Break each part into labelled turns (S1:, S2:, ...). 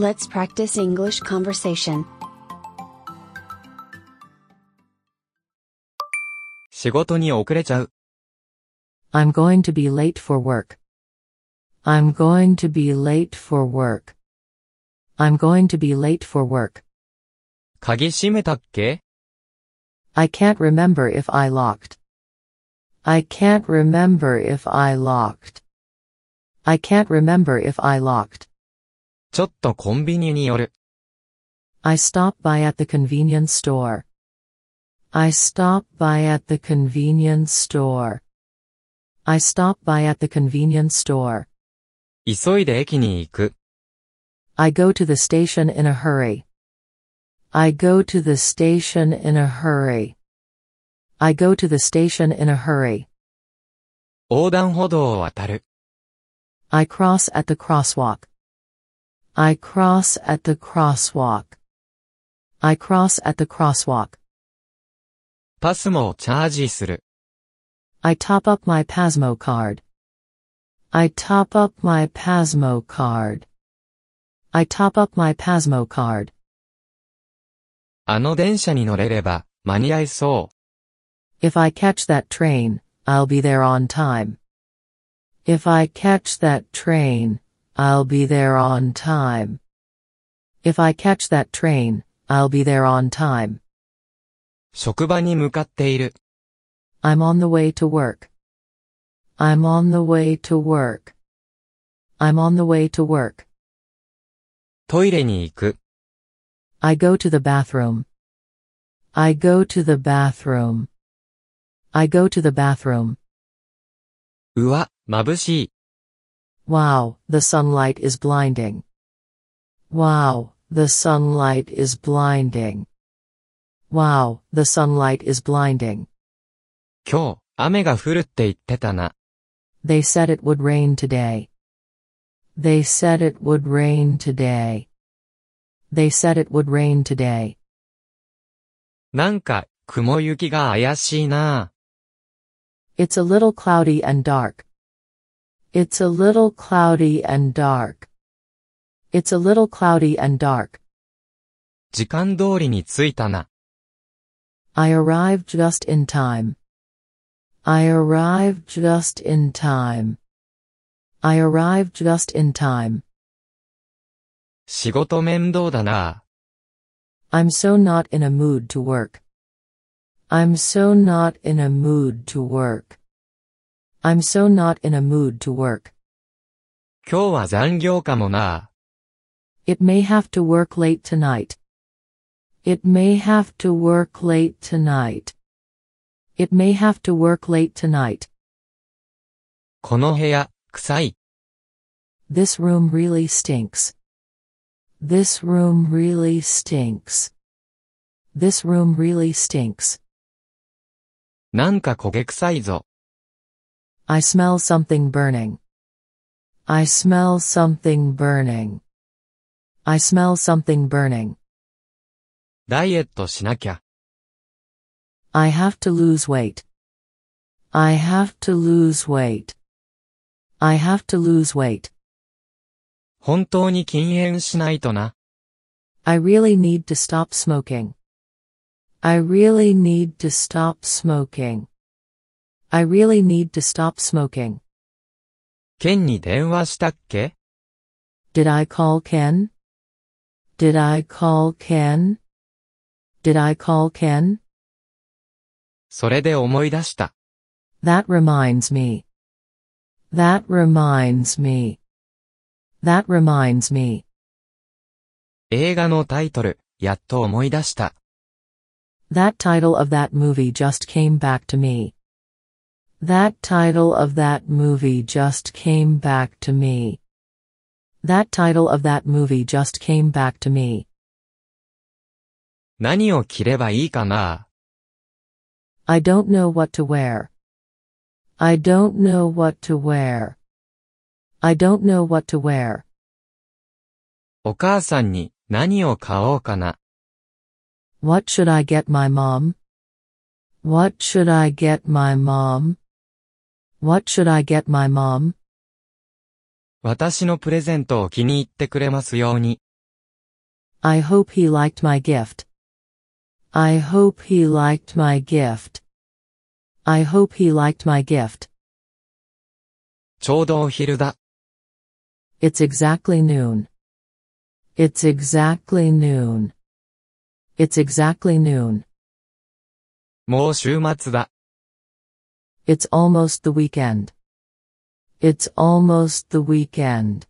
S1: Let's practice English conversation.
S2: I'm going to be late for work. I'm going to be late for work. I'm going to be late for work. I can't remember if I locked. I can't remember if I locked. I can't remember if I locked.
S3: ちょっとコンビニに寄る。
S2: I stop by at the convenience store. I stop by at the convenience store. I stop by at the convenience store.
S3: 急いで駅に行く。
S2: I go to the station in a hurry. I go to the station in a hurry. I go to the station in a hurry.
S3: 横断歩道を渡る。
S2: I cross at the crosswalk. I cross at the crosswalk. I cross at the crosswalk.
S3: パスモをチャージする。
S2: I top up my Pasmo card. I top up my Pasmo card. I top up my Pasmo card.
S3: あの電車に乗れれば、間に合いそう。
S2: If I catch that train, I'll be there on time. If I catch that train, I'll be there on time. If I catch that train, I'll be there on time.
S3: 職場に向かっている。
S2: I'm on the way to work. I'm on the way to work. I'm on the way to work.
S3: トイレに行く。
S2: I go to the bathroom. I go to the bathroom. I go to the bathroom.
S3: うわ、眩しい。
S2: Wow, the sunlight is blinding. Wow, the sunlight is blinding. Wow, the sunlight is blinding.
S3: 今日、雨が降るって言ってたな。
S2: They said it would rain today. They said it would rain today. They said it would rain today.
S3: なんか、雲行きが怪しいな
S2: It's a little cloudy and dark. It's a little cloudy and dark. It's a little cloudy and dark.
S3: 時間通りに着いたな。
S2: I arrived just in time. I arrived just in time. I arrived just in time.
S3: 仕事面倒だな
S2: I'm so not in a mood to work. I'm so not in a mood to work. I'm so not in a mood to work.
S3: 今日は残業かもな
S2: It may have to work late tonight. It may have to work late tonight. It may have to work late tonight.
S3: この部屋、臭い。
S2: This room really stinks. This room really stinks. This room really stinks.
S3: なんか焦げ臭いぞ。
S2: I smell something burning. I smell something burning. I smell something burning.
S3: ダイエットしなきゃ。
S2: I have to lose weight. I have to lose weight. I have to lose weight.
S3: 本当に禁煙しないとな。
S2: I really need to stop smoking. I really need to stop smoking. I really need to stop smoking.
S3: ケンに電話したっけ
S2: Did I call Ken? Did I call Ken? Did I call Ken?
S3: それで思い出した。
S2: That reminds me. That reminds me. That reminds me.
S3: 映画のタイトル、やっと思い出した。
S2: That title of that movie just came back to me. That title of that movie just came back to me. That title of that movie just came back to me.
S3: 何を着ればいいかな
S2: I don't know what to wear. I don't know what to wear. I don't know what to wear.
S3: お母さんに何を買おうかな
S2: What should I get my mom? What should I get my mom? What should I get my mom?
S3: 私のプレゼントを気に入ってくれますように。
S2: I hope he liked my gift. I hope he liked my gift. I hope he liked my gift.
S3: ちょうどお昼だ。
S2: It's exactly noon. It's exactly noon. It's exactly noon.
S3: もう週末だ。
S2: It's almost the weekend. It's almost the weekend.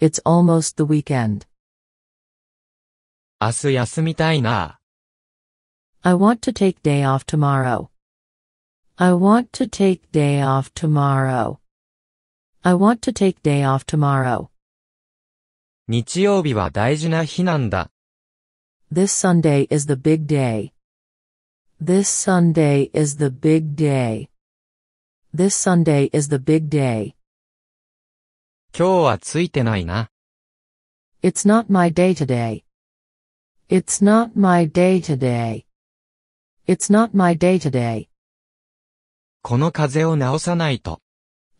S2: It's almost the weekend.
S3: 明日休みたいな。
S2: I want to take day off tomorrow. I want to take day off tomorrow. I want to take day off tomorrow.
S3: 日曜日は大事な日なんだ。
S2: This Sunday is the big day. This Sunday is the big day. This Sunday is the big day.
S3: 今日はついてないな。
S2: It's not my day today. It's not my day today. It's not my day today.
S3: この風邪を治さないと。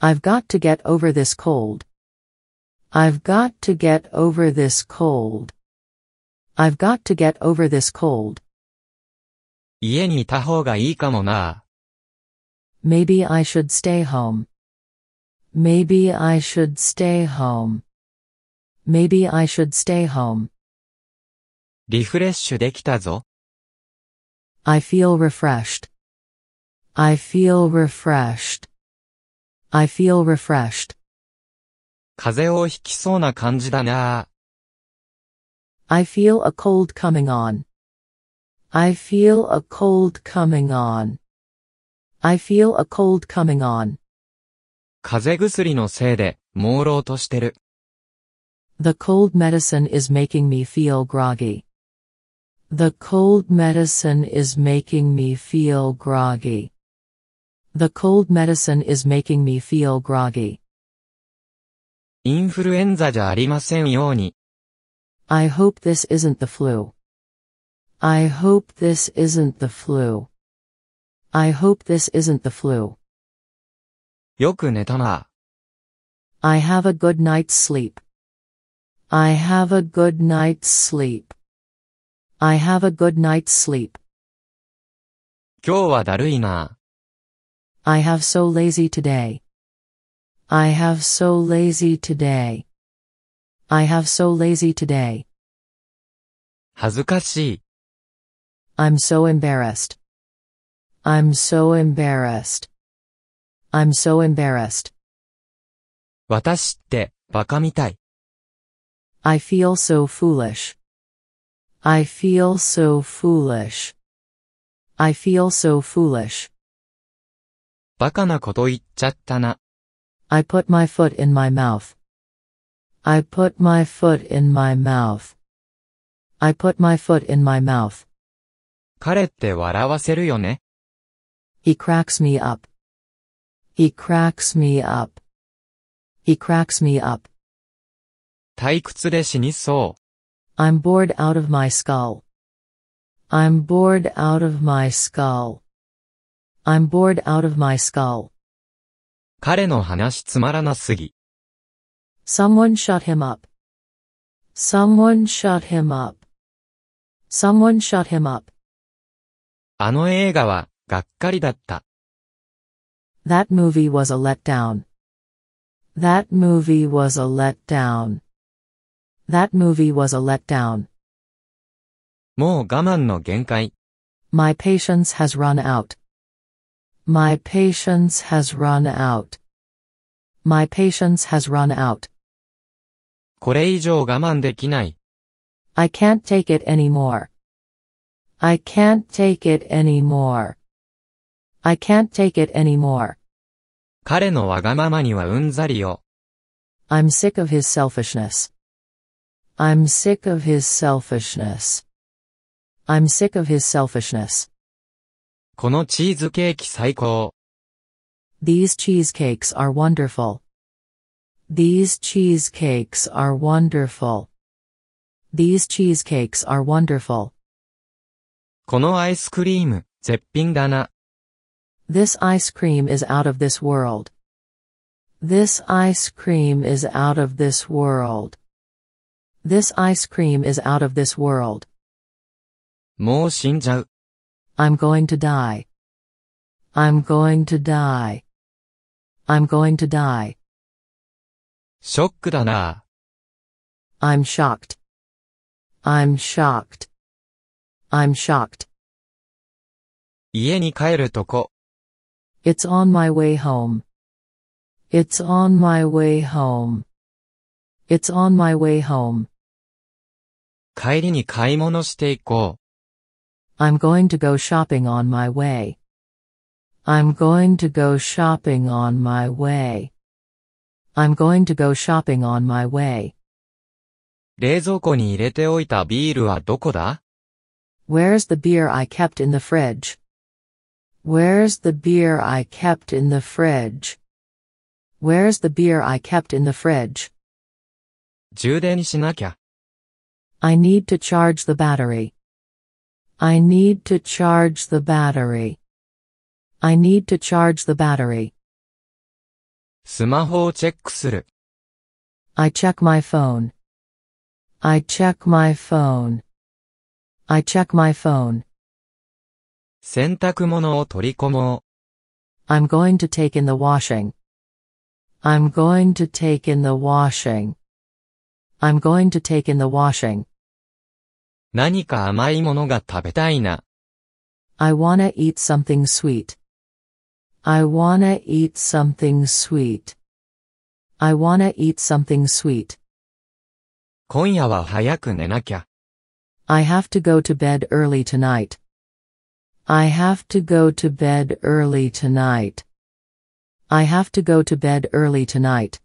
S2: I've got to get over this cold. I've got to get over this cold. I've got to get over this cold.
S3: 家にいた方がいいかもな。
S2: Maybe I should stay home. Maybe I should stay home. Maybe I should stay home.
S3: リフレッシュできたぞ。
S2: I feel refreshed. I feel refreshed. I feel refreshed.
S3: 風邪をひきそうな感じだな。
S2: I feel a cold coming on. I feel a cold coming on. I feel a cold coming on.
S3: 風邪薬のせいで、朦朧としてる。
S2: The cold medicine is making me feel groggy. The cold medicine is making me feel groggy. The cold medicine is making me feel groggy.
S3: インフルエンザじゃありませんように。
S2: I hope this isn't the flu. I hope this isn't the flu. I hope this isn't the flu.
S3: よく寝たな。
S2: I have a good night's sleep. I have a good night's sleep. I have a good night's sleep.
S3: 今日はだるいな。
S2: I have so lazy today. I have so lazy today. I have so lazy today.
S3: 恥ずかしい。
S2: I'm so embarrassed. I'm so embarrassed. I'm so embarrassed.
S3: 私って、バカみたい。
S2: I feel so foolish. I feel so foolish. I feel so foolish.
S3: バカなこと言っちゃったな。
S2: I put my foot in my mouth. I put my foot in my mouth. I put my foot in my mouth.
S3: 彼って笑わせるよね。
S2: He cracks me up. He cracks me up. He cracks me up.
S3: 退屈で死にそ
S2: I'm bored out of my skull. I'm bored out of my skull. I'm bored out of my skull.
S3: う。彼の話つまらなすぎ。
S2: Someone shut him up. Someone shut him up. Someone shut him up.
S3: あの映画は、がっかりだった。
S2: That movie was a letdown. That movie was a letdown. That movie was a letdown.
S3: もう我慢の限界。
S2: My patience has run out. My patience has run out. My patience has run out.
S3: これ以上我慢できない。
S2: I can't take it anymore. I can't take it anymore. I can't take it anymore.
S3: 彼のわがままにはうんざりよ。
S2: I'm sick of his selfishness. I'm sick of his selfishness. I'm sick of his selfishness.
S3: このチーズケーキ最高。
S2: These cheesecakes are wonderful. These cheesecakes are wonderful. These cheesecakes are wonderful.
S3: このアイスクリーム、絶品だな。
S2: This ice cream is out of this world. This ice cream is out of this world. This ice cream is out of this world.
S3: もう死んじゃう。
S2: I'm going to die. I'm going to die. I'm going to die.
S3: ショックだな
S2: I'm shocked. I'm shocked. I'm shocked.
S3: 家に帰るとこ。
S2: It's on my way home. It's on my way home. It's on my way home.
S3: 帰りに買い物していこう。
S2: I'm going to go shopping on my way. I'm going to go shopping on my way. I'm going to go shopping on my way.
S3: 冷蔵庫に入れておいたビールはどこだ
S2: Where's the beer I kept in the fridge? Where's the beer I kept in the fridge? Where's the beer I kept in the fridge?
S3: 充電しなきゃ。
S2: I need to charge the battery. I need to charge the battery. I need to charge the battery.
S3: スマホをチェックする。
S2: I check my phone. I check my phone. I check my phone.
S3: 洗濯物を取り込も
S2: I'm going to take in the washing. I'm going to take in the washing. I'm going to take in the washing.
S3: う。何か甘いものが食べたいな。
S2: I wanna eat something sweet. I wanna eat something sweet. I wanna eat something sweet.
S3: 今夜は早く寝なきゃ。
S2: I have to go to bed early tonight. I have to go to bed early tonight. I have to go to bed early tonight.